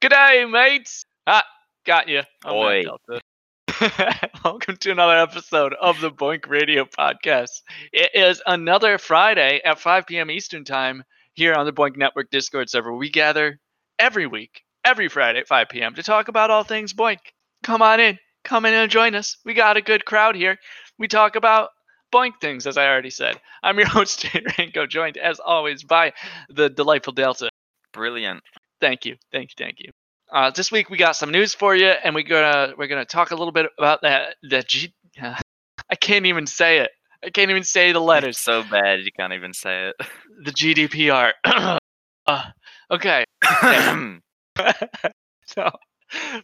G'day, mates. Ah, got you. Oi. Welcome to another episode of the BOINC Radio Podcast. It is another Friday at 5 p.m. Eastern Time here on the BOINC Network Discord server. We gather every week, every Friday at 5 p.m. to talk about all things BOINC. Come on in. Come in and join us. We got a good crowd here. We talk about BOINC things, as I already said. I'm your host, Jay Ranko, joined as always by the delightful Delta. Brilliant. Thank you, thank you, thank you. Uh, this week we got some news for you, and we're gonna we're gonna talk a little bit about that that G. Uh, I can't even say it. I can't even say the It's letters. so bad you can't even say it. The GDPR. uh, okay. so,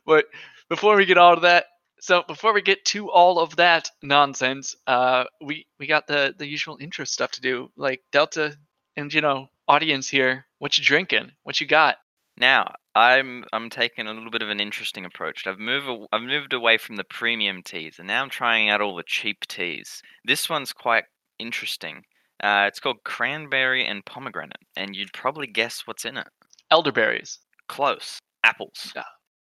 but before we get all of that, so before we get to all of that nonsense, uh, we we got the the usual intro stuff to do, like Delta and you know audience here. What you drinking? What you got? Now, I'm I'm taking a little bit of an interesting approach. I've moved aw- I've moved away from the premium teas, and now I'm trying out all the cheap teas. This one's quite interesting. Uh, it's called cranberry and pomegranate, and you'd probably guess what's in it. Elderberries. Close. Apples.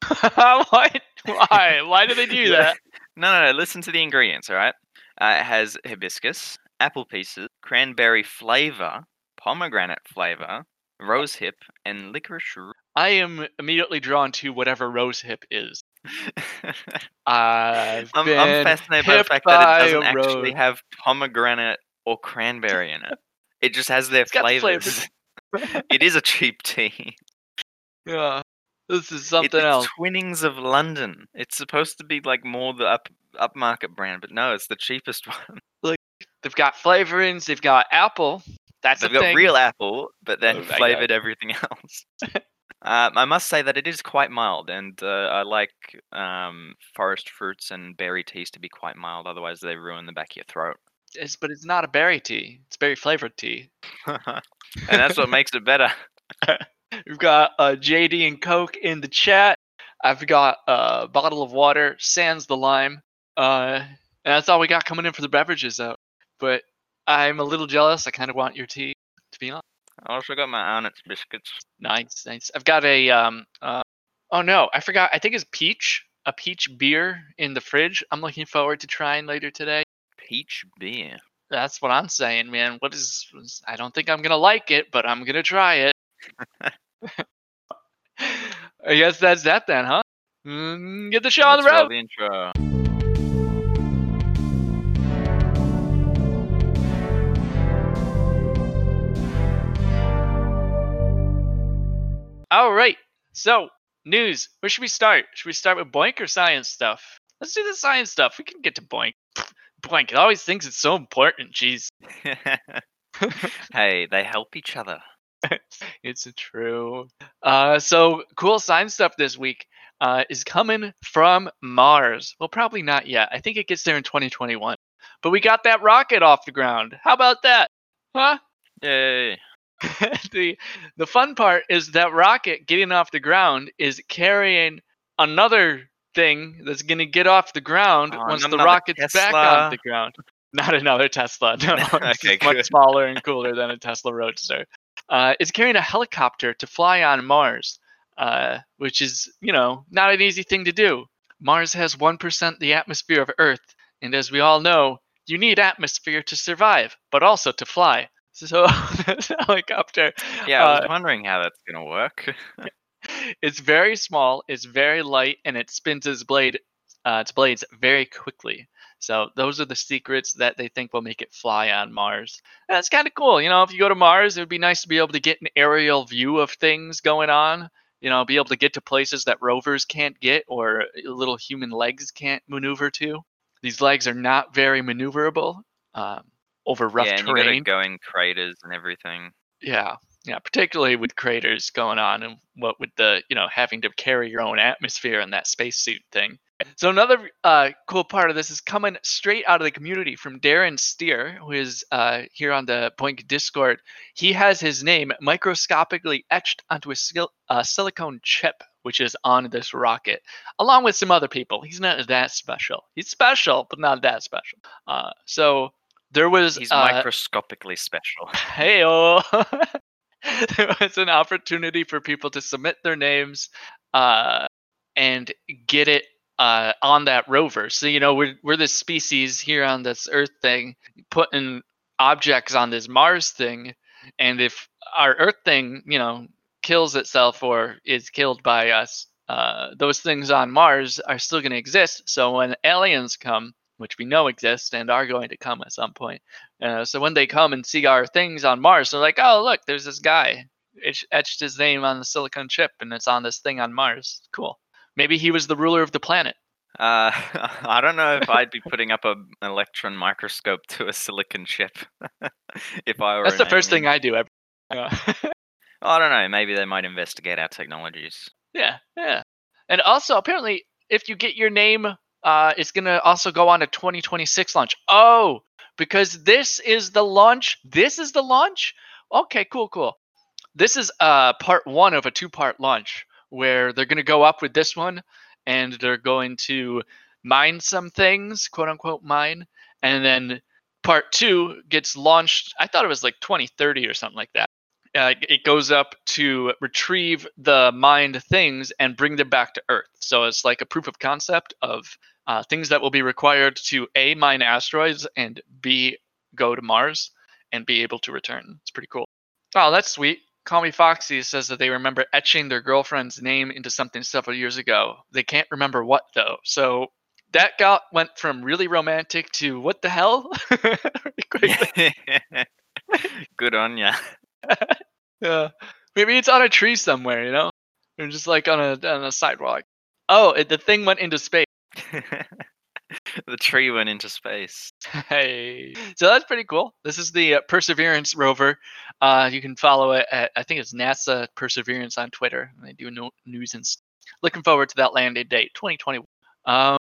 what? Why? Why do they do that? No, no, no. Listen to the ingredients. All right. Uh, it has hibiscus, apple pieces, cranberry flavor, pomegranate flavor, rose hip, and licorice root. I am immediately drawn to whatever rose hip is. I've I'm, been I'm fascinated by the fact that it doesn't actually have pomegranate or cranberry in it. It just has their flavors. flavors. it is a cheap tea. yeah, this is It- something it's else. Twinings of London. It's supposed to be like more the up upmarket brand, but no, it's the cheapest one. Like they've got flavorings. They've got apple. That's They've got thing. real apple, but then Oh, flavored everything else. Um, I must say that it is quite mild, and uh, I like um, forest fruits and berry teas to be quite mild. Otherwise, they ruin the back of your throat, It's, but it's not a berry tea. It's berry flavored tea. and that's what makes it better. We've got uh, JD and Coke in the chat. I've got a bottle of water, sans the lime. Uh, and that's all we got coming in for the beverages, though. But I'm a little jealous. I kind of want your tea, to be honest. I also got my Arnott's biscuits. Nice, nice. I've got a um. Uh, oh no, I forgot. I think it's peach, a peach beer in the fridge. I'm looking forward to trying later today. Peach beer. That's what I'm saying, man. What is? I don't think I'm gonna like it, but I'm gonna try it. I guess that's that then, huh? Mm, get the show on the road. the intro. All right. So news. Where should we start? Should we start with BOINC or science stuff? Let's do the science stuff. We can get to BOINC. BOINC. It always thinks it's so important. Jeez. hey, they help each other. it's true. Uh, so cool science stuff this week uh, is coming from Mars. Well, probably not yet. I think it gets there in 2021. But we got that rocket off the ground. How about that? Huh? Yay! the the fun part is that rocket getting off the ground is carrying another thing that's going to get off the ground Oh, once the rocket's back on the ground. Not another Tesla. No, it's Okay, much good. smaller and cooler than a Tesla Roadster. Uh, it's carrying a helicopter to fly on Mars, uh, which is, you know, not an easy thing to do. Mars has 1% the atmosphere of Earth, and as we all know, you need atmosphere to survive, but also to fly. So this helicopter Yeah, I was Uh, wondering how that's gonna work. it's very small, it's very light, and it spins its blade, uh, its blades very quickly. So those are the secrets that they think will make it fly on Mars. And That's kind of cool. You know, if you go to Mars, it would be nice to be able to get an aerial view of things going on. You know, be able to get to places that rovers can't get or little human legs can't maneuver to. These legs are not very maneuverable um, over rough yeah, and you gotta terrain. go in craters and everything. Yeah, yeah, particularly with craters going on and what with the you know having to carry your own atmosphere and that spacesuit thing. So another uh, cool part of this is coming straight out of the community from Darren Steer, who is uh, here on the BOINC Discord. He has his name microscopically etched onto a sil- uh, silicone chip, which is on this rocket, along with some other people. He's not that special. He's special, but not that special. Uh, so there was He's uh, microscopically special. hey there was an opportunity for people to submit their names uh, and get it uh, on that rover. So you know we're we're this species here on this Earth thing, putting objects on this Mars thing, and if our Earth thing, you know, kills itself or is killed by us, uh, those things on Mars are still going to exist. So when aliens come, which we know exist and are going to come at some point, uh, so when they come and see our things on Mars, they're like, "Oh, look, there's this guy. It etched his name on the silicon chip, and it's on this thing on Mars. Cool. Maybe he was the ruler of the planet." Uh, I don't know if I'd be putting up a, an electron microscope to a silicon chip if I were. That's the first thing. I do. Ever. Yeah. I don't know. Maybe they might investigate our technologies. Yeah, yeah. And also, apparently, if you get your name, uh, it's gonna also go on a 2026 launch. Oh, because this is the launch. This is the launch. Okay, cool, cool. This is uh part one of a two-part launch where they're gonna go up with this one, and they're going to mine some things, quote unquote mine, and then part two gets launched. I thought it was like 2030 or something like that uh, it goes up to retrieve the mined things and bring them back to Earth. So it's like a proof of concept of uh, things that will be required to a mine asteroids and b go to Mars and be able to return. It's pretty cool. Oh, that's sweet. Call Me Foxy says that they remember etching their girlfriend's name into something several years ago. They can't remember what though. So that got went from really romantic to what the hell? Good on ya. Yeah. Maybe it's on a tree somewhere, you know? Or just like on a on a sidewalk. Oh, it, the thing went into space. the tree went into space. Hey. So that's pretty cool. This is the uh, Perseverance rover. Uh, you can follow it at, I think it's NASA Perseverance on Twitter. They do no, news and st- looking forward to that landing date, 2021. Um,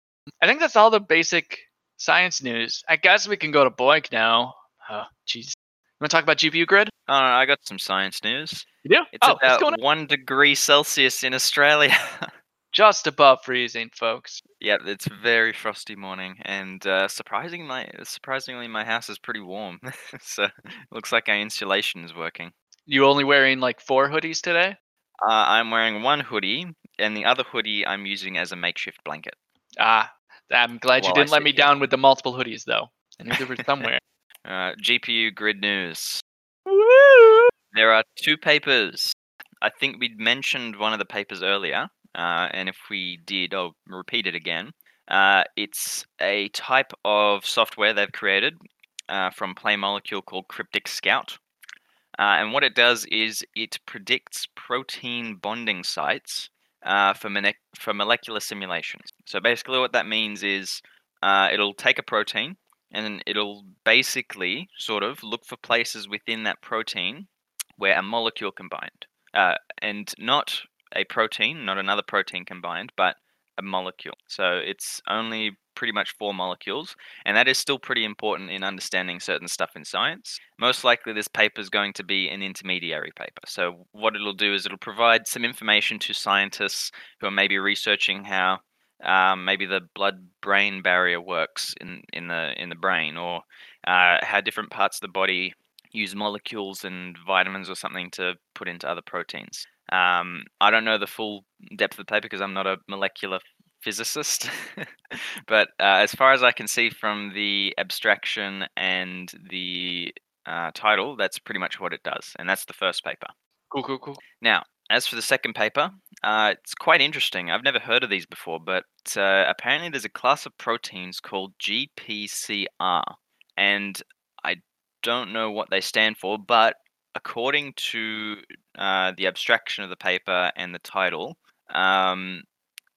I think that's all the basic science news. I guess we can go to BOINC now. Oh, jeez. You want to talk about GPU grid? Oh, I got some science news. You do? It's oh, what's about going on? one degree Celsius in Australia. Just above freezing, folks. yeah, it's a very frosty morning, and uh, surprisingly, my surprisingly, my house is pretty warm. so it looks like our insulation is working. You only wearing like four hoodies today? Uh, I'm wearing one hoodie, and the other hoodie I'm using as a makeshift blanket. Ah, I'm glad you While I didn't let me here. down with the multiple hoodies, though. I knew they were somewhere. Uh, GPU grid news. There are two papers. I think we'd mentioned one of the papers earlier, uh, and if we did, I'll repeat it again. Uh, it's a type of software they've created uh, from PlayMolecule called CrypticScout. Uh, and what it does is it predicts protein bonding sites uh, for, for molecular simulations. So basically, what that means is uh, it'll take a protein and it'll basically sort of look for places within that protein where a molecule combined, uh, and not a protein, not another protein combined, but a molecule. So it's only pretty much four molecules, and that is still pretty important in understanding certain stuff in science. Most likely, this paper is going to be an intermediary paper. So what it'll do is it'll provide some information to scientists who are maybe researching how um, maybe the blood-brain barrier works in, in the in the brain, or uh, how different parts of the body use molecules and vitamins or something to put into other proteins. Um, I don't know the full depth of the paper because I'm not a molecular physicist, but uh, as far as I can see from the abstraction and the uh, title, that's pretty much what it does, and that's the first paper. Cool, cool, cool. Now, as for the second paper, uh, it's quite interesting. I've never heard of these before, but uh, apparently there's a class of proteins called GPCR, and I don't know what they stand for, but according to uh, the abstraction of the paper and the title, um,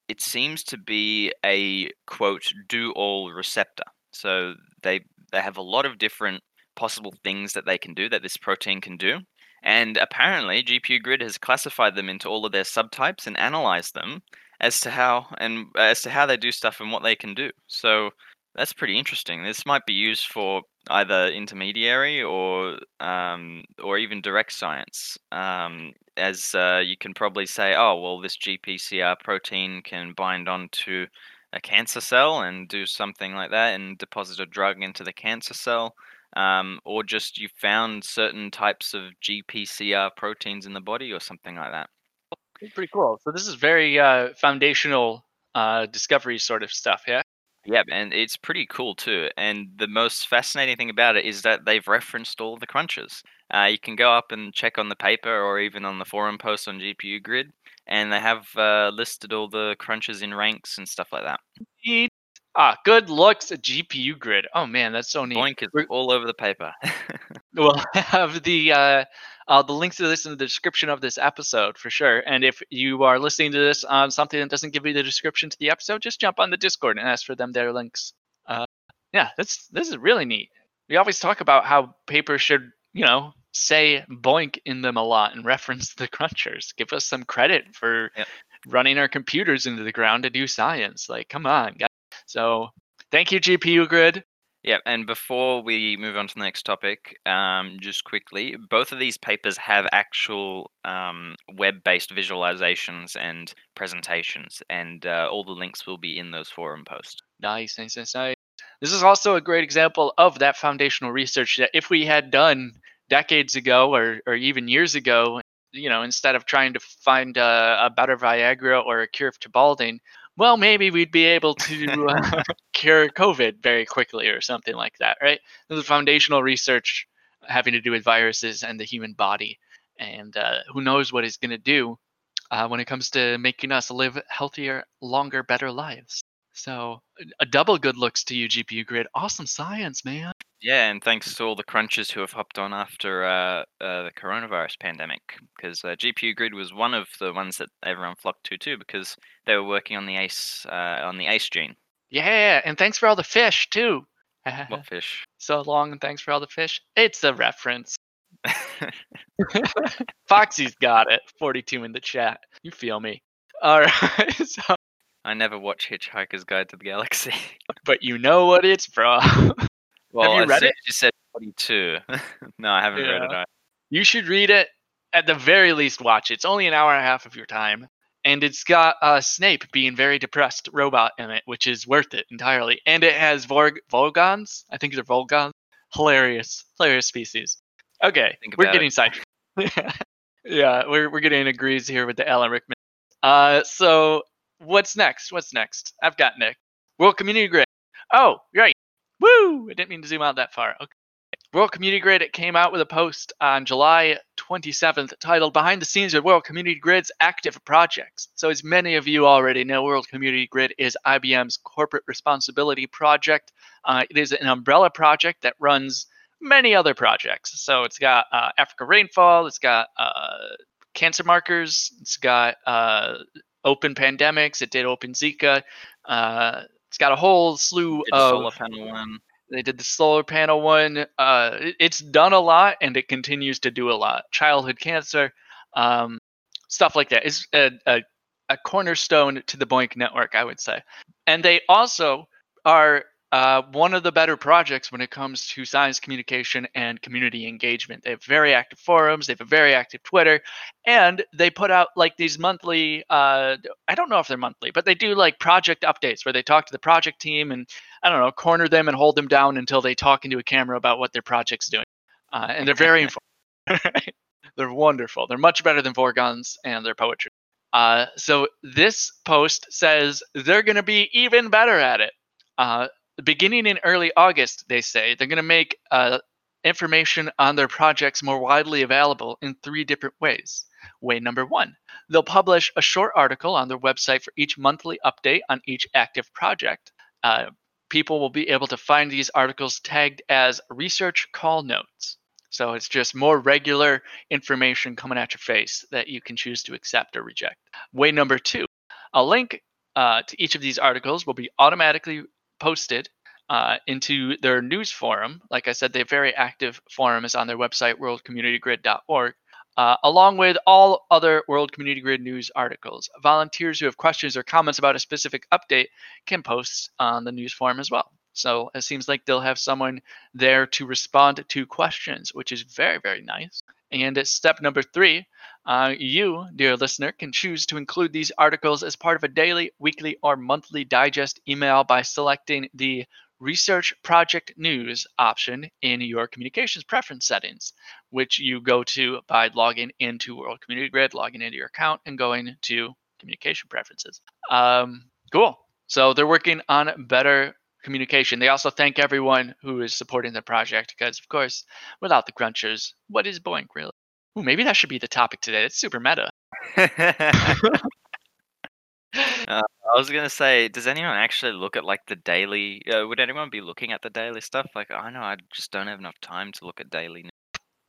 it seems to be a quote do all receptor. So they they have a lot of different possible things that they can do that this protein can do. And apparently, GPU Grid has classified them into all of their subtypes and analyzed them as to how and as to how they do stuff and what they can do. So that's pretty interesting. This might be used for either intermediary or um, or even direct science. Um, as uh, you can probably say, oh well, this GPCR protein can bind onto a cancer cell and do something like that and deposit a drug into the cancer cell. Um, or just you found certain types of GPCR proteins in the body or something like that. Pretty cool. So this is very uh, foundational uh, discovery sort of stuff, yeah. Yeah, and it's pretty cool too. And the most fascinating thing about it is that they've referenced all the crunches. Uh, you can go up and check on the paper or even on the forum post on GPU Grid, and they have uh, listed all the crunches in ranks and stuff like that. Ah, good looks at GPU Grid. Oh man, that's so neat. BOINC is We're- all over the paper. We'll have the uh, uh, the links to this in the description of this episode for sure. And if you are listening to this on something that doesn't give you the description to the episode, just jump on the Discord and ask for them their links. Uh, yeah, this this is really neat. We always talk about how papers should, you know, say BOINC in them a lot and reference the crunchers. Give us some credit for Yep. running our computers into the ground to do science. Like, come on, guys. So, thank you, GPU Grid. Yeah, and before we move on to the next topic, um, just quickly, both of these papers have actual um, web-based visualizations and presentations, and uh, all the links will be in those forum posts. Nice, nice, nice, nice. This is also a great example of that foundational research that if we had done decades ago or, or even years ago, you know, instead of trying to find a, a better Viagra or a cure for balding, well, maybe we'd be able to uh, cure COVID very quickly or something like that, right? This is foundational research having to do with viruses and the human body. And uh, who knows what it's going to do uh, when it comes to making us live healthier, longer, better lives. So a double good looks to you, GPU Grid. Awesome science, man. Yeah, and thanks to all the crunchers who have hopped on after uh, uh, the coronavirus pandemic, because uh, GPU Grid was one of the ones that everyone flocked to too, because they were working on the ACE uh, on the ACE gene. Yeah, and thanks for all the fish too. What fish? so long, and thanks for all the fish. It's a reference. Foxy's got it. 42 in the chat. You feel me? All right. So, I never watch Hitchhiker's Guide to the Galaxy. but you know what it's from. well, you as read it? you said 42. no, I haven't read it. Yeah. I- you should read it. At the very least, watch it. It's only an hour and a half of your time. And it's got uh, Snape being very depressed robot in it, which is worth it entirely. And it has Vorg- Volgons. I think they're Volgons. Hilarious. Hilarious species. Okay, Think we're getting sidetracked. yeah, we're, we're getting agrees here with the Alan Rickman. Uh, so what's next? What's next? I've got Nick. World Community Grid. Oh, right. Woo! I didn't mean to zoom out that far. Okay. World Community Grid it came out with a post on July 27th titled Behind the Scenes of World Community Grid's Active Projects. So, as many of you already know, World Community Grid is IBM's corporate responsibility project. Uh, it is an umbrella project that runs many other projects. So, it's got uh, Africa Rainfall, it's got uh, cancer markers, it's got uh, open pandemics, it did open Zika. Uh, it's got a whole slew of solar panel one. they did the solar panel one. Uh, it's done a lot, and it continues to do a lot. Childhood cancer, um, stuff like that. It's a, a, a cornerstone to the BOINC network, I would say. And they also are uh, one of the better projects when it comes to science communication and community engagement. They have very active forums, they have a very active Twitter, and they put out like these monthly. Uh, I don't know if they're monthly, but they do like project updates where they talk to the project team and I don't know, corner them and hold them down until they talk into a camera about what their project's doing. Uh, and they're very informative. they're wonderful. They're much better than Vorgons and their poetry. Uh, so this post says they're going to be even better at it. Uh, beginning in early August, they say they're going to make uh, information on their projects more widely available in three different ways. Way number one, they'll publish a short article on their website for each monthly update on each active project. Uh, people will be able to find these articles tagged as research call notes. So it's just more regular information coming at your face that you can choose to accept or reject. Way number two, a link uh, to each of these articles will be automatically posted uh, into their news forum. Like I said, have very active forum is on their website, worldcommunitygrid.org. Uh, along with all other World Community Grid news articles. Volunteers who have questions or comments about a specific update can post on the news forum as well. So it seems like they'll have someone there to respond to questions, which is very, very nice. And step number three, uh, you, dear listener, can choose to include these articles as part of a daily, weekly, or monthly digest email by selecting the research project news option in your communications preference settings, which you go to by logging into World Community Grid, logging into your account, and going to communication preferences. Um, cool. So they're working on better communication. They also thank everyone who is supporting the project because, of course, without the crunchers, what is BOINC really? Ooh, maybe that should be the topic today. It's super meta. Uh, I was gonna say, does anyone actually look at like the daily? Uh, would anyone be looking at the daily stuff? Like, I know I just don't have enough time to look at daily. news.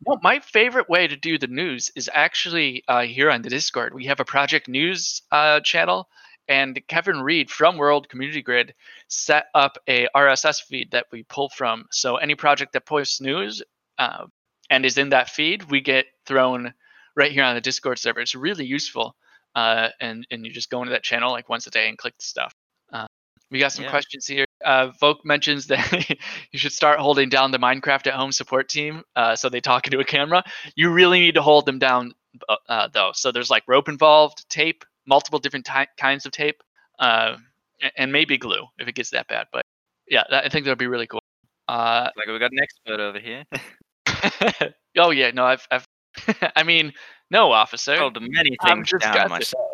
Well, my favorite way to do the news is actually uh, here on the Discord. We have a project news uh, channel, and Kevin Reed from World Community Grid set up a RSS feed that we pull from. So any project that posts news uh, and is in that feed, we get thrown right here on the Discord server. It's really useful uh, and and you just go into that channel like once a day and click the stuff. Uh, we got some Yeah. questions here. Uh, Vogue mentions that you should start holding down the Minecraft at home support team uh, so they talk into a camera. You really need to hold them down uh, uh, though. So there's like rope involved, tape, multiple different ty- kinds of tape, uh, and maybe glue if it gets that bad. But yeah, that, I think that would be really cool. Uh, Like, we got an expert over here. oh yeah, no, I've, I've I mean, no, officer. Told many things down myself.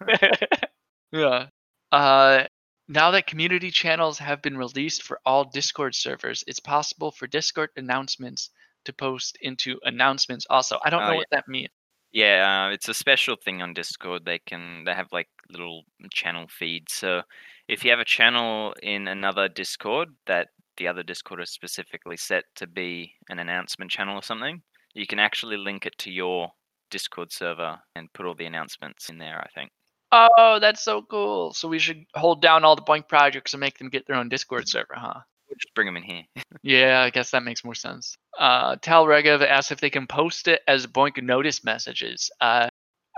yeah. Uh, now that community channels have been released for all Discord servers, it's possible for Discord announcements to post into announcements also. I don't Oh, know yeah. what that means. Yeah, uh, it's a special thing on Discord. They can they have like little channel feeds. So if you have a channel in another Discord that the other Discord is specifically set to be an announcement channel or something, you can actually link it to your Discord server and put all the announcements in there, I think. Oh, that's so cool. So we should hold down all the BOINC projects and make them get their own Discord server, huh? We'll just bring them in here. Yeah, I guess that makes more sense. Uh, Tal Regev asked if they can post it as BOINC notice messages. Uh,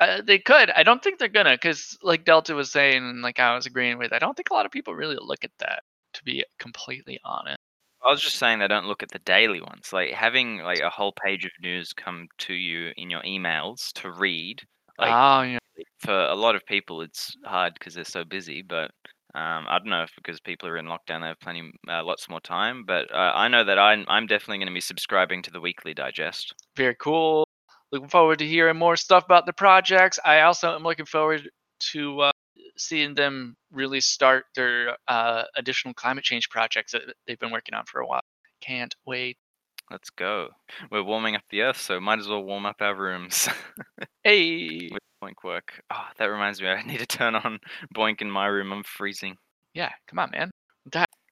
uh, they could. I don't think they're gonna, because like Delta was saying, and like I was agreeing with, I don't think a lot of people really look at that. To be completely honest. I was just saying they don't look at the daily ones. Like having like a whole page of news come to you in your emails to read. Like oh yeah. for a lot of people, it's hard because they're so busy. But um, I don't know if because people are in lockdown, they have plenty, uh, lots more time. But uh, I know that I'm, I'm definitely going to be subscribing to the weekly digest. very cool. Looking forward to hearing more stuff about the projects. I also am looking forward to uh, seeing them really start their uh, additional climate change projects that they've been working on for a while. Can't wait. Let's go. We're warming up the earth, so might as well warm up our rooms Hey, with BOINC work. Oh, that reminds me, I need to turn on BOINC in my room. I'm freezing. yeah, come on, man.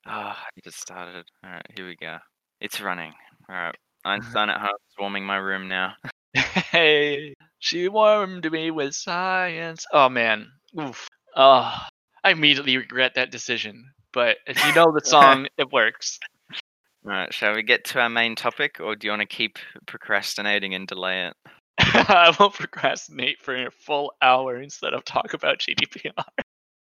Ah, it just started. All right, here we go. It's running. All right, Einstein at home is warming my room now. Hey, she warmed me with science. Oh man, oof. Oh, I immediately regret that decision. But if you know the song, it works. All right, shall we get to our main topic, or do you want to keep procrastinating and delay it? I won't procrastinate for a full hour instead of talk about GDPR.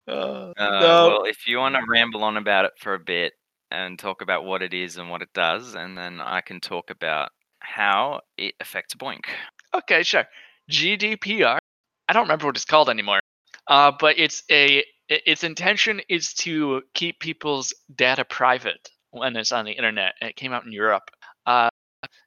Uh, Uh, no. Well, if you want to ramble on about it for a bit and talk about what it is and what it does, and then I can talk about how it affects Boink. Okay, sure. GDPR. I don't remember what it's called anymore. Uh, but it's a its intention is to keep people's data private when it's on the internet. It came out in Europe. Uh,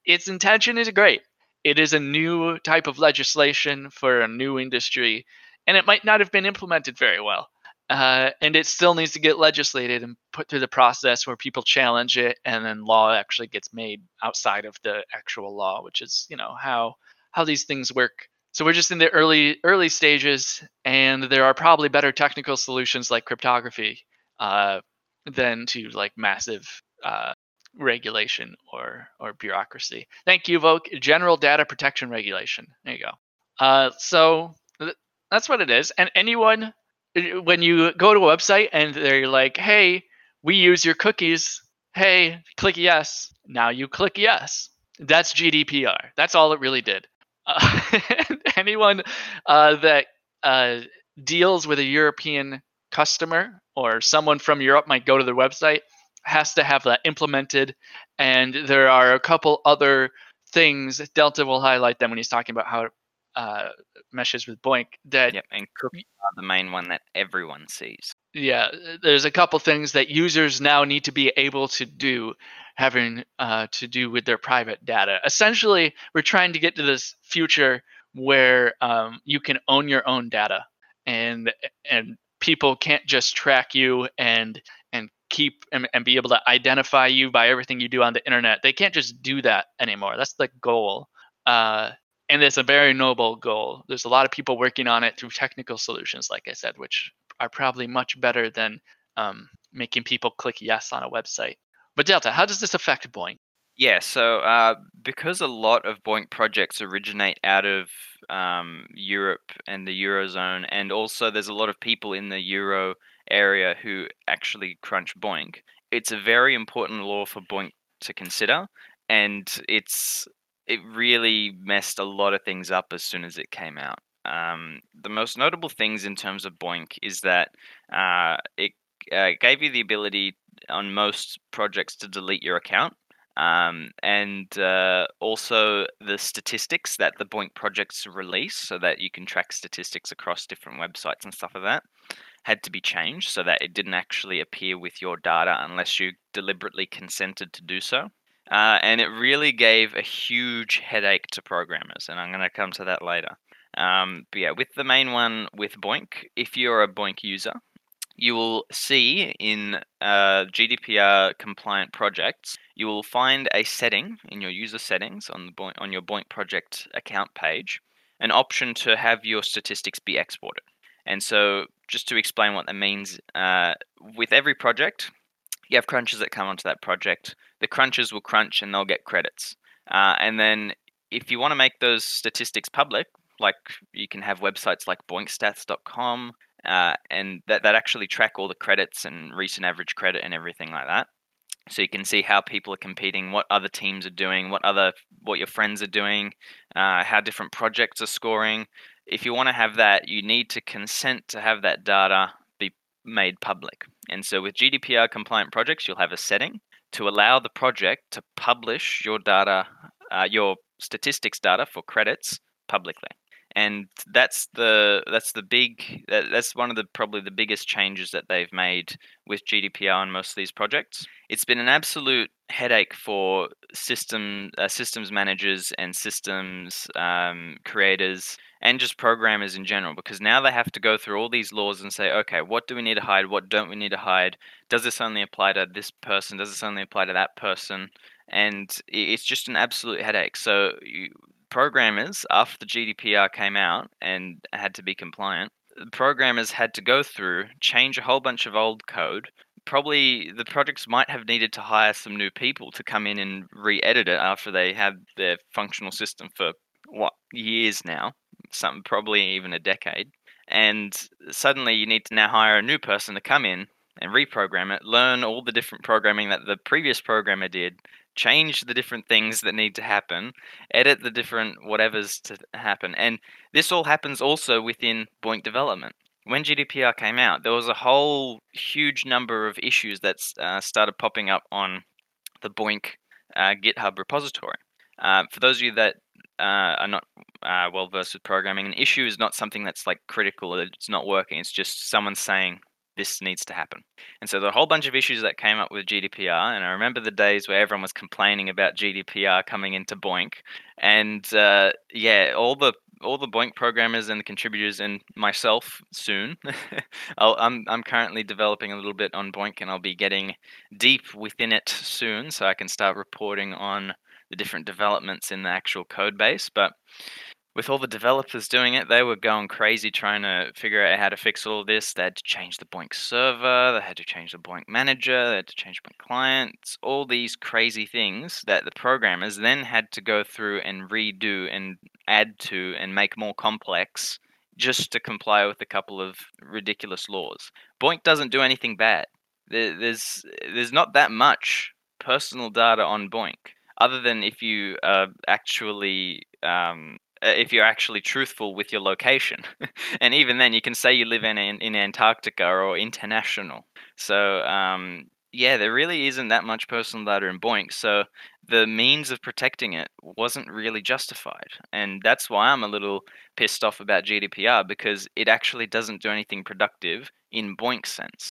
its intention is great. It is a new type of legislation for a new industry, and it might not have been implemented very well. Uh, and it still needs to get legislated and put through the process where people challenge it, and then law actually gets made outside of the actual law, which is you know how how these things work. So we're just in the early early stages, and there are probably better technical solutions like cryptography uh, than to like massive uh, regulation or or bureaucracy. Thank you, Voke. General Data Protection Regulation. There you go. Uh, so th- that's what it is. And anyone, uh, when you go to a website and they're like, "Hey, we use your cookies," hey, click yes. Now you click yes. That's GDPR. That's all it really did. Uh, anyone uh, that uh, deals with a European customer or someone from Europe might go to their website has to have that implemented. And there are a couple other things. Delta will highlight them when he's talking about how uh, meshes with BOINC that Yep, and cookies are the main one that everyone sees. yeah, there's a couple things that users now need to be able to do, having uh, to do with their private data. Essentially, we're trying to get to this future where um, you can own your own data, and and people can't just track you and and keep and, and be able to identify you by everything you do on the internet. They can't just do that anymore. That's the goal. Uh, and it's a very noble goal. There's a lot of people working on it through technical solutions, like I said, which are probably much better than um, making people click yes on a website. But Delta, how does this affect BOINC? Yeah, so uh, because a lot of BOINC projects originate out of um, Europe and the Eurozone, and also there's a lot of people in the Euro area who actually crunch BOINC, it's a very important law for BOINC to consider, and it's it really messed a lot of things up as soon as it came out. Um, the most notable things in terms of BOINC is that uh, it uh, gave you the ability on most projects to delete your account. Um, and uh, also the statistics that the BOINC projects release, so that you can track statistics across different websites and stuff like that, had to be changed so that it didn't actually appear with your data unless you deliberately consented to do so. Uh, and it really gave a huge headache to programmers, and I'm going to come to that later. Um, but yeah, with the main one with BOINC, if you're a BOINC user, you will see in uh, GDPR compliant projects, you will find a setting in your user settings on the BOINC, on your BOINC project account page, an option to have your statistics be exported. And so, just to explain what that means, uh, with every project, you have crunchers that come onto that project. The crunchers will crunch and they'll get credits. Uh, and then, if you want to make those statistics public, like you can have websites like boincstats.com uh, and that, that actually track all the credits and recent average credit and everything like that. So you can see how people are competing what other teams are doing what other what your friends are doing uh, how different projects are scoring. If you want to have that you need to consent to have that data be made public. And so with gdpr compliant projects you'll have a setting to allow the project to publish your data uh, your statistics data for credits publicly and that's the that's the big that's one of the probably the biggest changes that they've made with GDPR on most of these projects. It's been an absolute headache for system uh, systems managers and systems um, creators and just programmers in general because now they have to go through all these laws and say okay what do we need to hide? What don't we need to hide? Does this only apply to this person? Does this only apply to that person? And it's just an absolute headache. So you, programmers, after the GDPR came out and had to be compliant, the programmers had to go through, change a whole bunch of old code. Probably the projects might have needed to hire some new people to come in and re edit it after they had their functional system for what years now, some probably even a decade. And suddenly you need to now hire a new person to come in and reprogram it, learn all the different programming that the previous programmer did, change the different things that need to happen, edit the different whatevers to happen. And this all happens also within BOINC development. When GDPR came out, there was a whole huge number of issues that uh, started popping up on the BOINC uh, GitHub repository. Uh, for those of you that uh, are not uh, well versed with programming, an issue is not something that's like critical, it's not working. It's just someone saying, this needs to happen. And so there a whole bunch of issues that came up with GDPR. And I remember the days where everyone was complaining about GDPR coming into BOINC. And uh, yeah, all the all the BOINC programmers and the contributors and myself soon. i am I'm currently developing a little bit on BOINC, and I'll be getting deep within it soon, so I can start reporting on the different developments in the actual code base. But with all the developers doing it, they were going crazy trying to figure out how to fix all this. They had to change the BOINC server, they had to change the BOINC manager, they had to change BOINC clients, all these crazy things that the programmers then had to go through and redo and add to and make more complex just to comply with a couple of ridiculous laws. BOINC doesn't do anything bad. There's there's not that much personal data on BOINC, other than if you uh, actually um, if you're actually truthful with your location. and even then, you can say you live in, in, in Antarctica or international. So um, yeah, there really isn't that much personal data in BOINC. so the means of protecting it wasn't really justified. And that's why I'm a little pissed off about GDPR because it actually doesn't do anything productive in BOINC sense.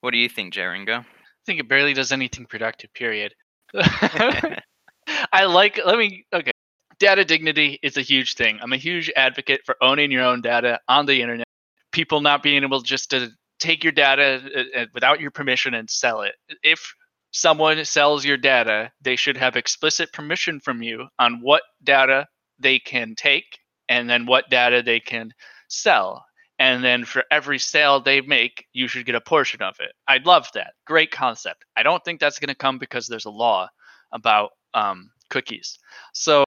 What do you think, Jeringo? I think it barely does anything productive, period. I like, let me, okay. Data dignity is a huge thing. I'm a huge advocate for owning your own data on the internet. People not being able just to take your data uh, uh, without your permission and sell it. If someone sells your data, they should have explicit permission from you on what data they can take and then what data they can sell. And then for every sale they make, you should get a portion of it. I'd love that. Great concept. I don't think that's going to come because there's a law about um, cookies. So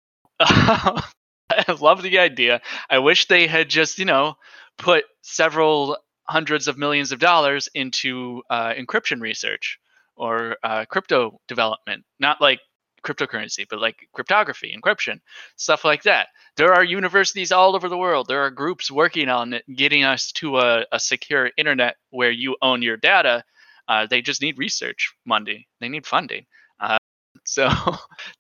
I love the idea. I wish they had just, you know, put several hundreds of millions of dollars into uh, encryption research or uh, crypto development, not like cryptocurrency, but like cryptography, encryption, stuff like that. There are universities all over the world. There are groups working on getting us to a, a secure internet where you own your data. Uh, they just need research money. They need funding. Uh, so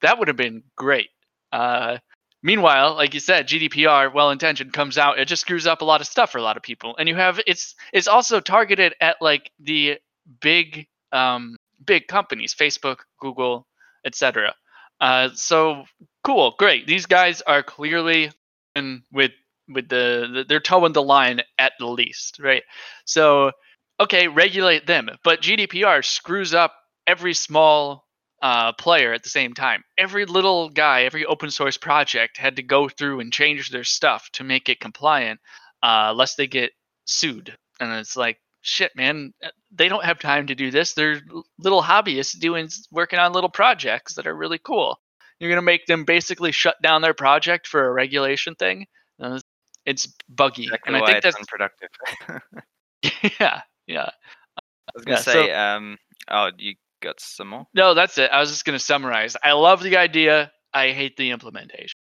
that would have been great. Uh, Meanwhile, like you said, GDPR, well intentioned, comes out. It just screws up a lot of stuff for a lot of people. And you have it's it's also targeted at like the big um, big companies, Facebook, Google, etc. Uh, so cool, great. These guys are clearly in with with the, the they're toeing the line at the least, right? So okay, regulate them, but GDPR screws up every small uh, player at the same time. Every little guy, every open source project had to go through and change their stuff to make it compliant, uh, lest they get sued. And it's like, shit, man, uh, they don't have time to do this. They're little hobbyists doing working on little projects that are really cool. You're gonna make them basically shut down their project for a regulation thing. Uh, it's buggy, exactly and I think that's unproductive. yeah, yeah. I was gonna Yeah, say, so- um, oh, you got some more? No, that's it. I was just gonna summarize. I love the idea. I hate the implementation.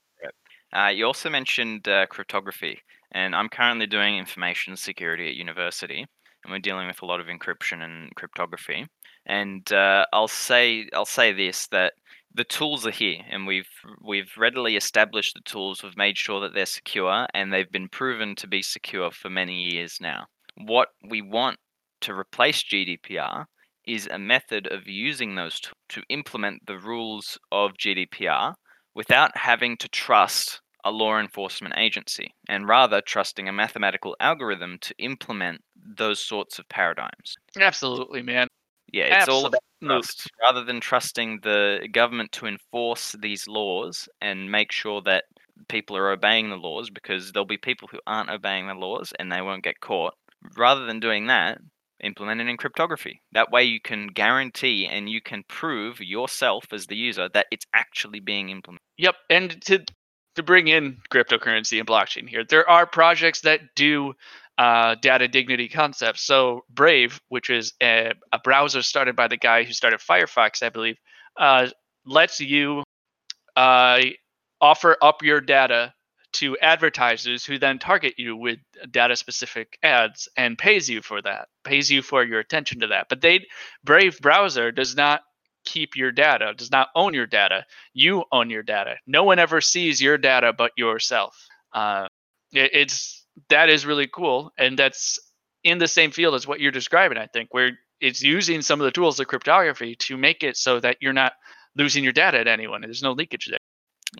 Uh, you also mentioned uh, cryptography, and I'm currently doing information security at university, and we're dealing with a lot of encryption and cryptography. And uh, I'll say I'll say this that the tools are here, and we've we've readily established the tools. We've made sure that they're secure, and they've been proven to be secure for many years now. What we want to replace GDPR is a method of using those tools to implement the rules of GDPR without having to trust a law enforcement agency and rather trusting a mathematical algorithm to implement those sorts of paradigms. Absolutely, man. Yeah, it's all about trust rather than trusting the government to enforce these laws and make sure that people are obeying the laws because there'll be people who aren't obeying the laws and they won't get caught. Rather than doing that, implement it in cryptography. That way you can guarantee and you can prove yourself as the user that it's actually being implemented. Yep, and to to bring in cryptocurrency and blockchain here, there are projects that do uh, data dignity concepts. So Brave, which is a, a browser started by the guy who started Firefox, I believe, uh, lets you uh, offer up your data to advertisers who then target you with data specific ads and pays you for that pays you for your attention to that. But they brave browser does not keep your data does not own your data. You own your data. No one ever sees your data but yourself. Uh, it, it's that is really cool and that's in the same field as what you're describing i think where it's using some of the tools of cryptography to make it so that you're not losing your data to anyone. There's no leakage there.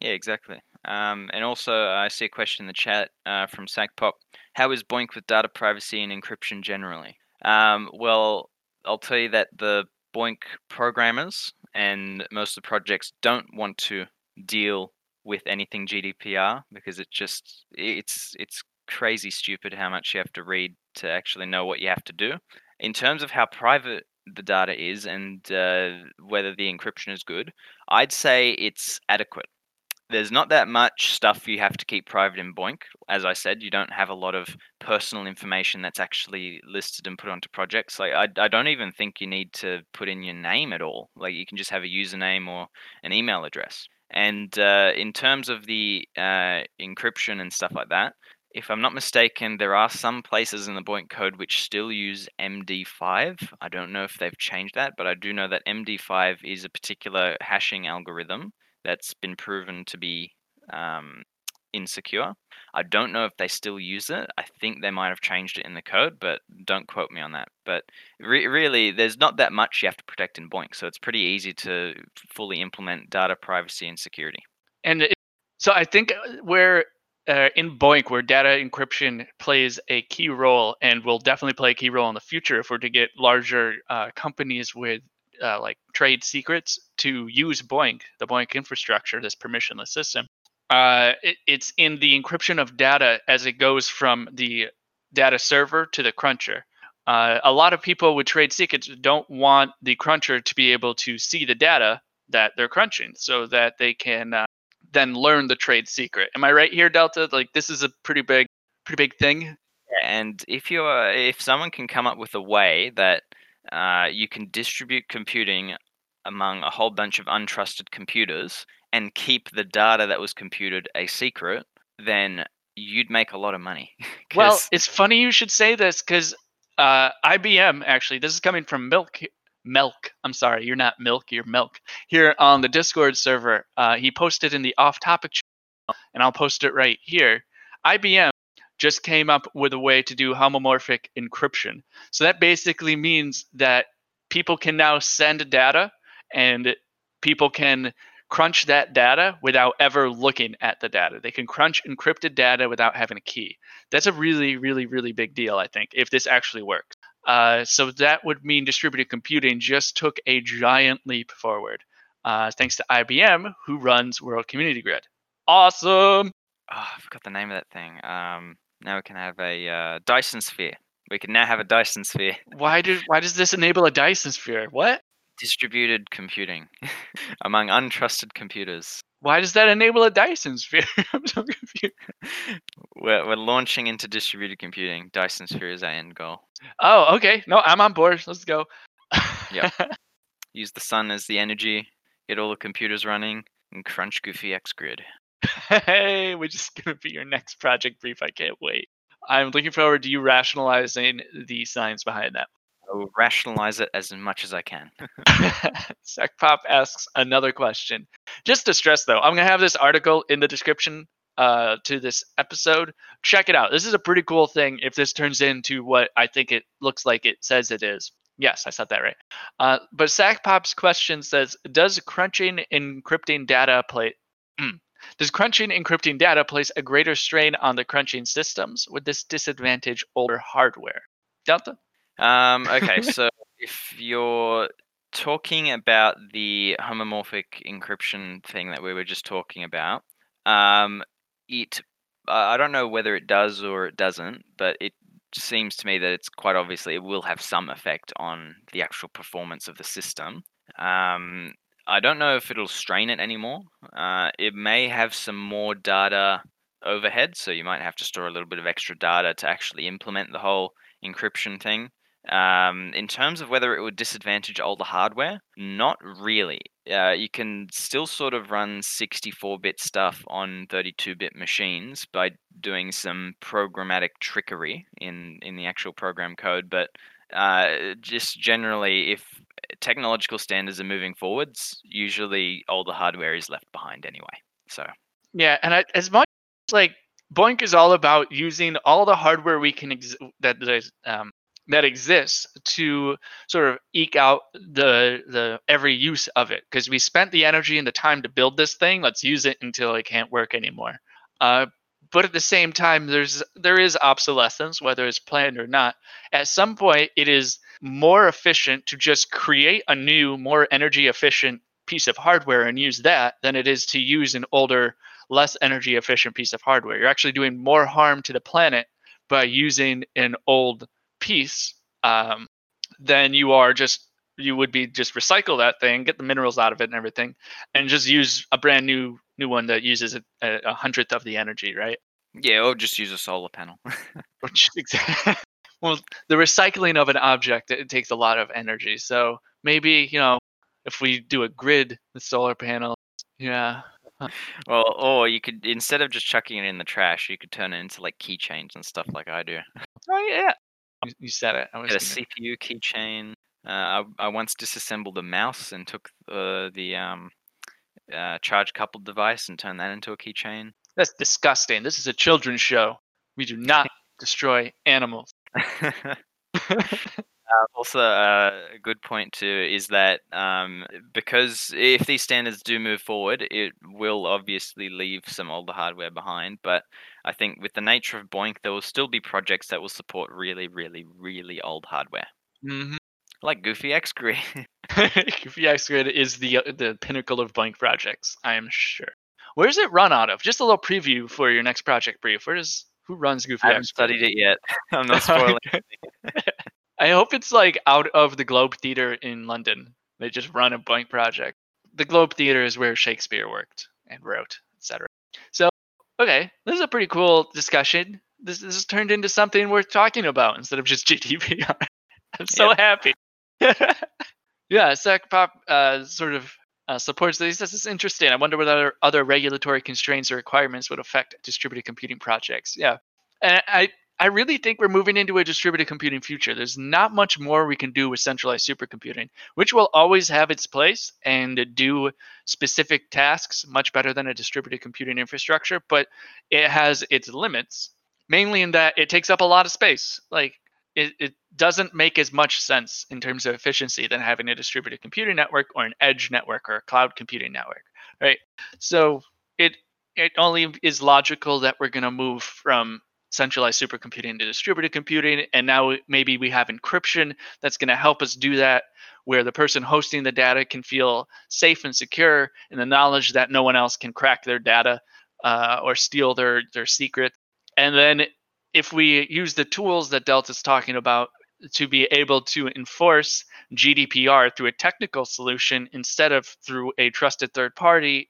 Yeah, exactly. Um, and also, I see a question in the chat uh, from Sackpop. How is BOINC with data privacy and encryption generally? Um, well, I'll tell you that the BOINC programmers and most of the projects don't want to deal with anything GDPR because it just it's it's crazy stupid how much you have to read to actually know what you have to do. In terms of how private the data is and uh, whether the encryption is good, I'd say it's adequate there's not that much stuff you have to keep private in BOINC. As I said, you don't have a lot of personal information that's actually listed and put onto projects. Like I, I don't even think you need to put in your name at all. Like you can just have a username or an email address. And uh, in terms of the uh, encryption and stuff like that, if I'm not mistaken, there are some places in the BOINC code which still use MD5. I don't know if they've changed that, but I do know that MD5 is a particular hashing algorithm that's been proven to be um, insecure. I don't know if they still use it. I think they might have changed it in the code, but don't quote me on that. But re- really, there's not that much you have to protect in BOINC, so it's pretty easy to fully implement data privacy and security. And so I think uh, where uh, in BOINC, where data encryption plays a key role and will definitely play a key role in the future if we're to get larger uh, companies with uh, like trade secrets to use BOINC, the BOINC infrastructure, this permissionless system. Uh, it, it's in the encryption of data as it goes from the data server to the cruncher. Uh, a lot of people with trade secrets don't want the cruncher to be able to see the data that they're crunching so that they can uh, then learn the trade secret. Am I right here, Delta? Like this is a pretty big, pretty big thing. And if you're, if someone can come up with a way that uh, you can distribute computing among a whole bunch of untrusted computers and keep the data that was computed a secret, then you'd make a lot of money. well, it's funny you should say this because uh, IBM actually, this is coming from Milk. Milk, I'm sorry, you're not Milk, you're Milk. Here on the Discord server, uh, he posted in the off-topic channel, and I'll post it right here. IBM just came up with a way to do homomorphic encryption. So that basically means that people can now send data and people can crunch that data without ever looking at the data. They can crunch encrypted data without having a key. That's a really, really, really big deal, I think, if this actually works. Uh, so that would mean distributed computing just took a giant leap forward, uh, thanks to IBM, who runs World Community Grid. Awesome! Oh, I forgot the name of that thing. Um, now we can have a uh, Dyson sphere. We can now have a Dyson sphere. Why did why does this enable a Dyson sphere? What? Distributed computing among untrusted computers. Why does that enable a Dyson sphere? I'm so confused. We're, we're launching into distributed computing. Dyson sphere is our end goal. Oh, okay. No, I'm on board. Let's go. Yep. Use the sun as the energy, get all the computers running, and crunch GoofyxGrid. Hey, we're just gonna be your next project brief. I can't wait. I'm looking forward to you rationalizing the science behind that. I will rationalize it as much as I can. Pop asks another question. Just to stress though, I'm gonna have this article in the description uh, to this episode. Check it out. This is a pretty cool thing if this turns into what I think it looks like it says it is. Yes, I said that right. Uh, but Pop's question says, does crunching encrypting data play? Does crunching encrypting data place a greater strain on the crunching systems? Would this disadvantage older hardware? Delta? Um, okay, so if you're talking about the homomorphic encryption thing that we were just talking about, um, it I don't know whether it does or it doesn't, but it seems to me that it's quite obviously it will have some effect on the actual performance of the system. Um, I don't know if it'll strain it anymore. Uh, it may have some more data overhead, so you might have to store a little bit of extra data to actually implement the whole encryption thing. Um, in terms of whether it would disadvantage older hardware, not really. Uh, you can still sort of run 64 bit stuff on 32 bit machines by doing some programmatic trickery in, in the actual program code, but uh, just generally, if technological standards are moving forwards, usually older hardware is left behind anyway. So yeah, and I, as much like BOINC is all about using all the hardware we can ex- that um, that exists to sort of eke out the the every use of it because we spent the energy and the time to build this thing let's use it until it can't work anymore uh, but at the same time there's there is obsolescence whether it's planned or not. At some point it is more efficient to just create a new more energy efficient piece of hardware and use that than it is to use an older less energy efficient piece of hardware. You're actually doing more harm to the planet by using an old piece, um, then you are just you would be just recycle that thing, get the minerals out of it and everything, and just use a brand new new one that uses a, a hundredth of the energy, right? Yeah, or just use a solar panel. well, the recycling of an object it takes a lot of energy. So maybe you know if we do a grid with solar panels, yeah. Well, or you could instead of just chucking it in the trash, you could turn it into like keychains and stuff like I do. Oh yeah, you, you said it. I was Get a CPU keychain. Uh, I, I once disassembled a mouse and took uh, the um, uh, charge coupled device and turn that into a keychain. That's disgusting. This is a children's show. We do not destroy animals. Uh, also, uh, a good point too is that um, because if these standards do move forward, it will obviously leave some older hardware behind. But I think with the nature of BOINC, there will still be projects that will support really, really, really old hardware, hmm like GoofyxGrid. GoofyxGrid is the uh, the pinnacle of blank projects. I am sure. Where does it run out of? Just a little preview for your next project brief. Where does who runs Goofy I haven't X studied it yet. I'm not spoiling. I hope it's like out of the Globe Theatre in London. They just run a blank project. The Globe Theatre is where Shakespeare worked and wrote, etc. So, okay, this is a pretty cool discussion. This, this has turned into something worth talking about instead of just GDPR. I'm so happy. yeah, SecPop uh, sort of uh, supports this. This is interesting. I wonder what other other regulatory constraints or requirements would affect distributed computing projects. Yeah, and I I really think we're moving into a distributed computing future. There's not much more we can do with centralized supercomputing, which will always have its place and do specific tasks much better than a distributed computing infrastructure, but it has its limits, mainly in that it takes up a lot of space. Like it, it doesn't make as much sense in terms of efficiency than having a distributed computing network or an edge network or a cloud computing network, right? So it it only is logical that we're going to move from centralized supercomputing to distributed computing and now maybe we have encryption that's going to help us do that where the person hosting the data can feel safe and secure in the knowledge that no one else can crack their data uh, or steal their their secret and then if we use the tools that delta's talking about to be able to enforce gdpr through a technical solution instead of through a trusted third party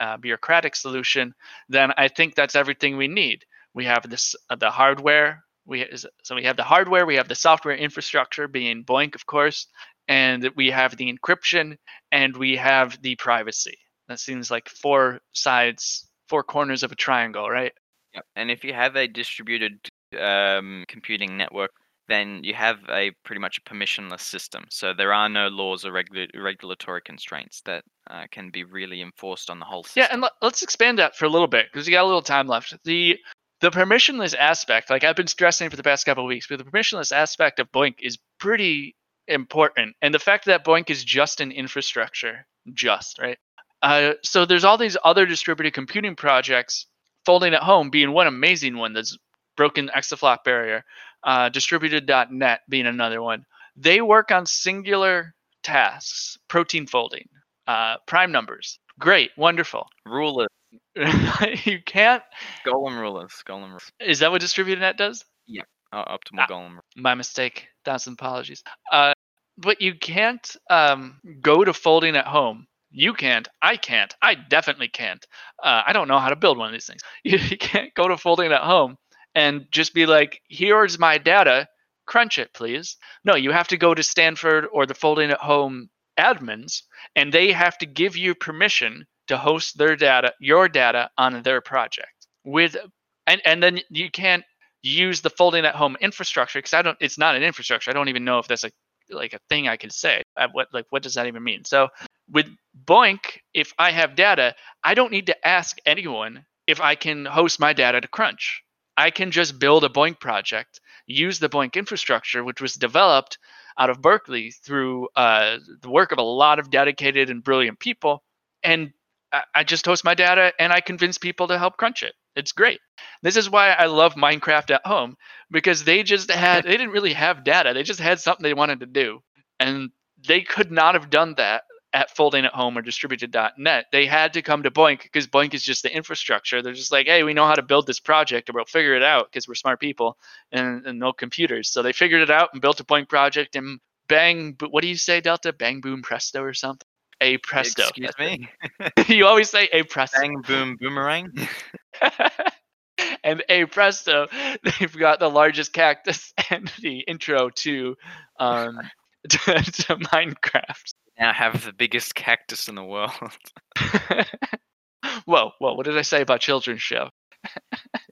uh, bureaucratic solution then i think that's everything we need. We have this uh, the hardware we so we have the hardware we have the software infrastructure being BOINC of course and we have the encryption and we have the privacy. That seems like four sides four corners of a triangle right Yep. And if you have a distributed um, computing network, then you have a pretty much a permissionless system. So there are no laws or regula- regulatory constraints that uh, can be really enforced on the whole system. yeah and let, let's expand that for a little bit because we got a little time left the the permissionless aspect like i've been stressing for the past couple of weeks but the permissionless aspect of BOINC is pretty important and the fact that BOINC is just an infrastructure just right uh, so there's all these other distributed computing projects folding at home being one amazing one that's broken exaflop barrier uh, distributed.net being another one they work on singular tasks protein folding uh, prime numbers great wonderful rule Rulers, you can't Golomb rulers, Golomb rulers. is that what distributed net does Oh, optimal Ah. Golomb. my mistake thousand apologies uh, but you can't um, go to folding at home you can't i can't i definitely can't. Uh, i don't know how to build one of these things. You, you can't go to folding at home and just be like here's my data crunch it please. No you have to go to stanford or the folding at home admins and they have to give you permission to host their data your data on their project with and and then you can't use the folding at home infrastructure because I don't it's not an infrastructure. I don't even know if that's a like a thing I could say. I, what like what does that even mean? So with BOINC, if I have data, I don't need to ask anyone if I can host my data to Crunch. I can just build a BOINC project, use the BOINC infrastructure, which was developed out of Berkeley through uh, the work of a lot of dedicated and brilliant people, and I, I just host my data and I convince people to help crunch it. It's great. This is why I love Minecraft at home because they just had they didn't really have data. They just had something they wanted to do. And they could not have done that at folding at home or distributed.net. They had to come to BOINC because BOINC is just the infrastructure. They're just like, hey, we know how to build this project, or we'll figure it out because we're smart people and, and no computers. So they figured it out and built a BOINC project and bang. What do you say, Delta? Bang boom presto or something? A presto. Excuse me. you always say a presto. Bang boom boomerang. and a presto, they've got the largest cactus and the intro to um to, to Minecraft. now have the biggest cactus in the world. whoa, whoa! What did I say about children's show?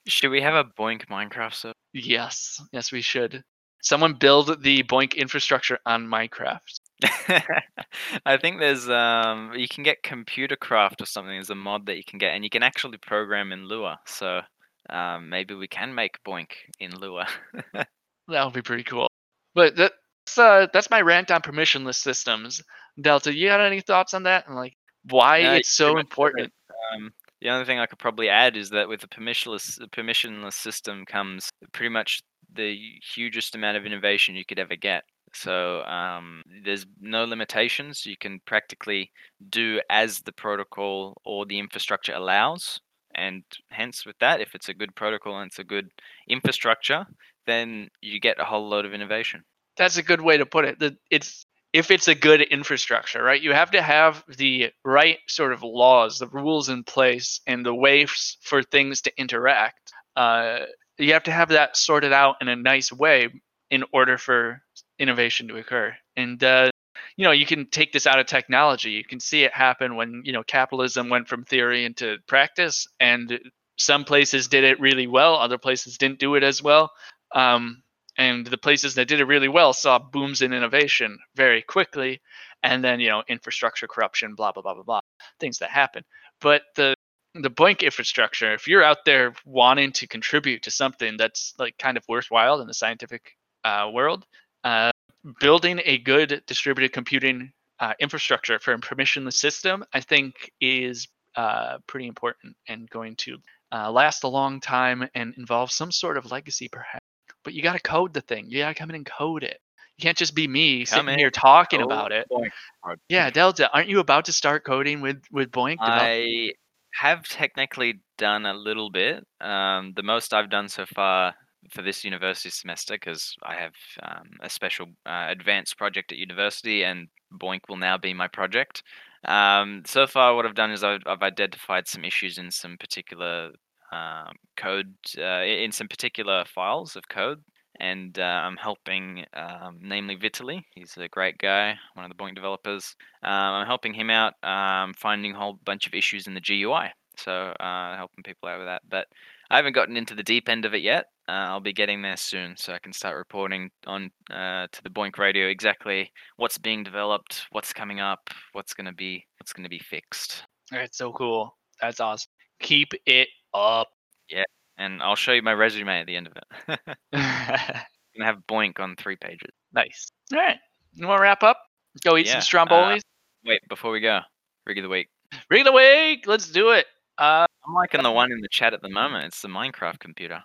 Should we have a BOINC Minecraft server? Yes, yes, we should. Someone build the BOINC infrastructure on Minecraft. I think there's um you can get computer craft or something as a mod that you can get and you can actually program in Lua. So um maybe we can make BOINC in Lua. That would be pretty cool. But that's uh, that's my rant on permissionless systems. Delta, you got any thoughts on that? And like why No, it's so important? um the only thing I could probably add is that with the permissionless a permissionless system comes pretty much the hugest amount of innovation you could ever get. So um, there's no limitations. You can practically do as the protocol or the infrastructure allows. And hence, with that, if it's a good protocol and it's a good infrastructure, then you get a whole load of innovation. That's a good way to put it. It's if it's a good infrastructure, right? You have to have the right sort of laws, the rules in place, and the ways for things to interact. Uh, you have to have that sorted out in a nice way in order for innovation to occur. And uh, you know, you can take this out of technology. You can see it happen when you know capitalism went from theory into practice, and some places did it really well, other places didn't do it as well. Um, and the places that did it really well saw booms in innovation very quickly, and then you know infrastructure corruption, blah blah blah blah blah, things that happen. But the the blank infrastructure, if you're out there wanting to contribute to something that's like kind of worthwhile in the scientific uh, world, uh, building a good distributed computing uh, infrastructure for a permissionless system, I think, is uh, pretty important and going to uh, last a long time and involve some sort of legacy, perhaps. But you got to code the thing. You got to come in and code it. You can't just be me Come sitting in, here talking about it. BOINC. Yeah, Delta, aren't you about to start coding with with BOINC? I have technically done a little bit. Um, the most I've done so far for this university semester, because I have um, a special uh, advanced project at university, and BOINC will now be my project. Um, so far, what I've done is I've, I've identified some issues in some particular um, code, uh, in some particular files of code. And uh, I'm helping, um, namely Vitaly. He's a great guy, one of the BOINC developers. Um, I'm helping him out, um, finding a whole bunch of issues in the GUI. So uh, helping people out with that. But I haven't gotten into the deep end of it yet. Uh, I'll be getting there soon, so I can start reporting on uh, to the BOINC Radio exactly what's being developed, what's coming up, what's gonna be what's gonna be fixed. That's so cool. That's awesome. Keep it up. Yeah, and I'll show you my resume at the end of it. I'm gonna have BOINC on three pages. nice. All right. You want to wrap up? Go eat Yeah, some strombolis. Wait, before we go, rig of the week. Rig of the week. Let's do it. Uh, I'm liking the one in the chat at the moment. It's the Minecraft computer.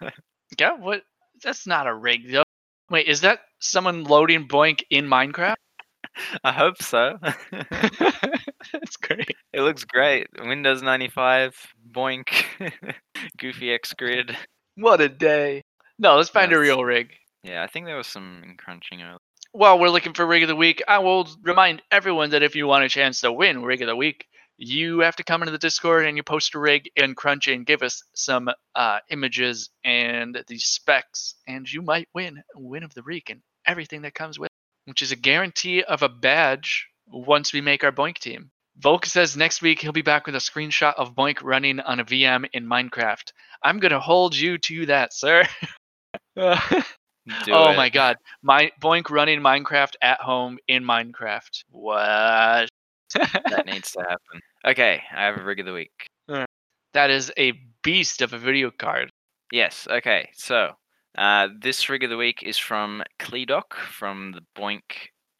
yeah. What? That's not a rig though. Wait, is that someone loading BOINC in Minecraft? I hope so. That's great. it looks great. Windows 95, BOINC, GoofyxGrid. What a day. No, let's find a real rig. Yeah, I think there was some crunching earlier. While we're looking for rig of the week, I will remind everyone that if you want a chance to win rig of the week, you have to come into the Discord and you post a rig and crunch and give us some uh, images and the specs, and you might win win of the week and everything that comes with, it, which is a guarantee of a badge once we make our BOINC team. Volk says next week he'll be back with a screenshot of BOINC running on a VM in Minecraft. I'm gonna hold you to that, sir. Oh it. my god. My BOINC running Minecraft at home in Minecraft. What? That needs to happen. Okay, I have a rig of the week. that is a beast of a video card. Yes, okay. So, uh, this rig of the week is from Kleedoc from the BOINC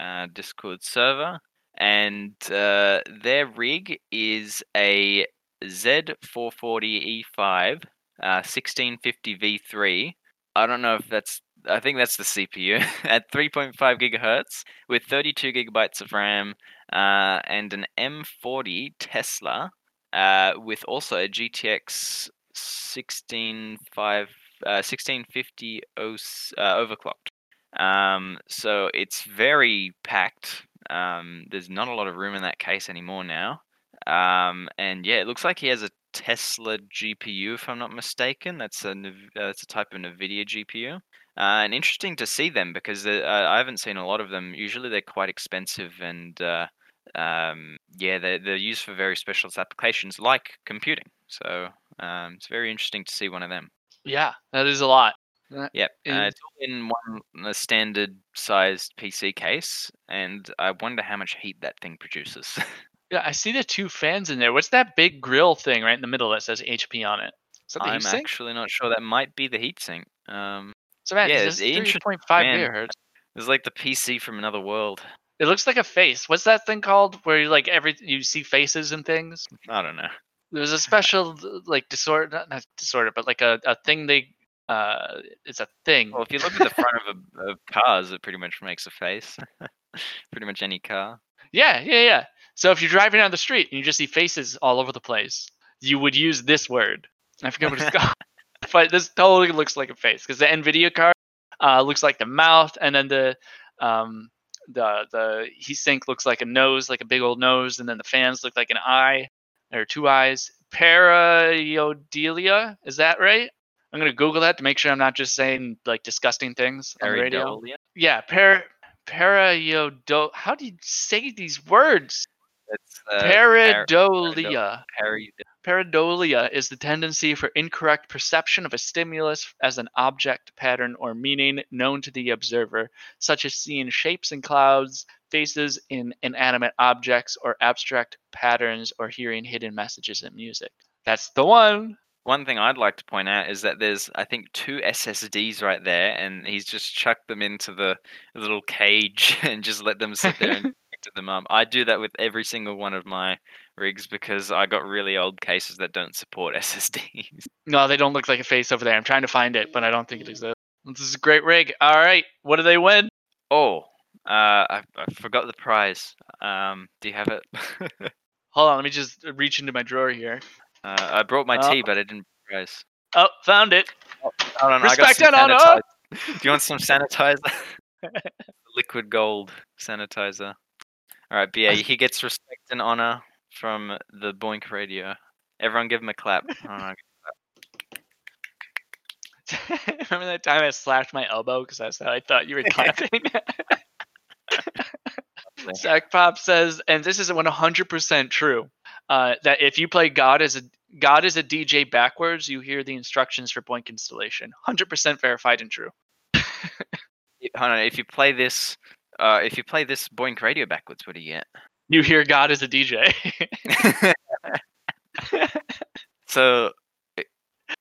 uh, Discord server. And uh, their rig is a Z440E5 uh, 1650 V3. I don't know if that's, I think that's the CPU at 3.5 gigahertz with 32 gigabytes of RAM uh, and an M40 Tesla uh, with also a GTX 165 uh, 1650 OS, uh, overclocked. Um, so it's very packed. Um, there's not a lot of room in that case anymore now. Um, and yeah, it looks like he has a Tesla GPU, if I'm not mistaken. That's a uh, that's a type of NVIDIA GPU. Uh, and interesting to see them because uh, I haven't seen a lot of them. Usually they're quite expensive and uh, um, yeah, they're, they're used for very specialist applications like computing. So um, it's very interesting to see one of them. Yeah, that is a lot. That Yep, uh, is- it's all in one a standard sized PC case, and I wonder how much heat that thing produces. yeah, I see the two fans in there. What's that big grill thing right in the middle that says HP on it? Is that the I'm actually not sure. That might be the heatsink. Um, Yeah, it's interesting, 3.5 man. gigahertz. it's like the PC from another world. It looks like a face. What's that thing called? Where you like every you see faces and things. I don't know. There's a special like disorder, not, not disorder, but like a, a thing they uh, it's a thing. Well, if you look at the front of, a, of cars, it pretty much makes a face. pretty much any car. Yeah, yeah, yeah. So if you're driving down the street and you just see faces all over the place, you would use this word. I forget what it's called, but this totally looks like a face because the Nvidia card uh, looks like the mouth, and then the um, the the heat sink looks like a nose, like a big old nose, and then the fans look like an eye or two eyes. Pareidolia, is that right? I'm gonna Google that to make sure I'm not just saying like disgusting things on the radio. Yeah, par paraiodo. How do you say these words? It's uh, par- Pareidolia. pari- Pareidolia is the tendency for incorrect perception of a stimulus as an object, pattern, or meaning known to the observer, such as seeing shapes in clouds, faces in inanimate objects, or abstract patterns, or hearing hidden messages in music. That's the one. One thing I'd like to point out is that there's, I think, two SSDs right there, and he's just chucked them into the little cage and just let them sit there and them up. I do that with every single one of my rigs because I got really old cases that don't support SSDs. No, they don't look like a face over there. I'm trying to find it, but I don't think it exists. This is a great rig. All right, what do they win? Oh, uh, I, I forgot the prize. Um, do you have it? Hold on, let me just reach into my drawer here. uh, I brought my Oh. tea, but I didn't prize. Oh, found it. Hold on, I got Respect some and honor! sanitizer. Do you want some sanitizer? Liquid gold sanitizer. All right, BA. He gets respect and honor from the BOINC Radio. Everyone, give him a clap. Oh, Remember that time I slashed my elbow because that's how I thought you were clapping? Zach Pop says, and this is 100% true, uh, that if you play God as a God is a DJ backwards, you hear the instructions for BOINC installation. 100% verified and true. Hold on. If you play this, uh, if you play this BOINC Radio backwards, what do you get? You hear God as a DJ. so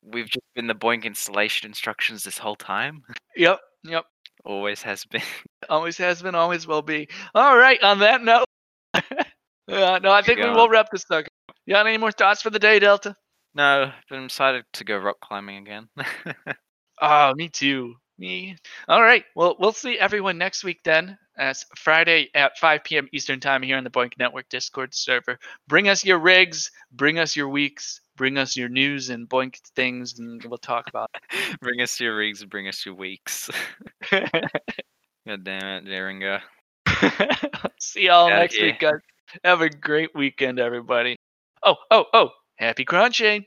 we've just been the BOINC installation instructions this whole time. yep, yep. Always has been. Always has been, always will be. All right, on that note, uh, no, I think we will wrap this sucker. You got any more thoughts for the day, Delta? No, but I'm excited to go rock climbing again. Oh, me too. Me. All right. Well, we'll see everyone next week then. As Friday at 5 p.m. Eastern Time here on the BOINC Network Discord server. Bring us your rigs, bring us your weeks, bring us your news and BOINC things, and we'll talk about it. bring us your rigs, bring us your weeks. God damn it, Jaringa. see y'all next week, guys. Have a great weekend, everybody. Oh, oh, oh. Happy crunching.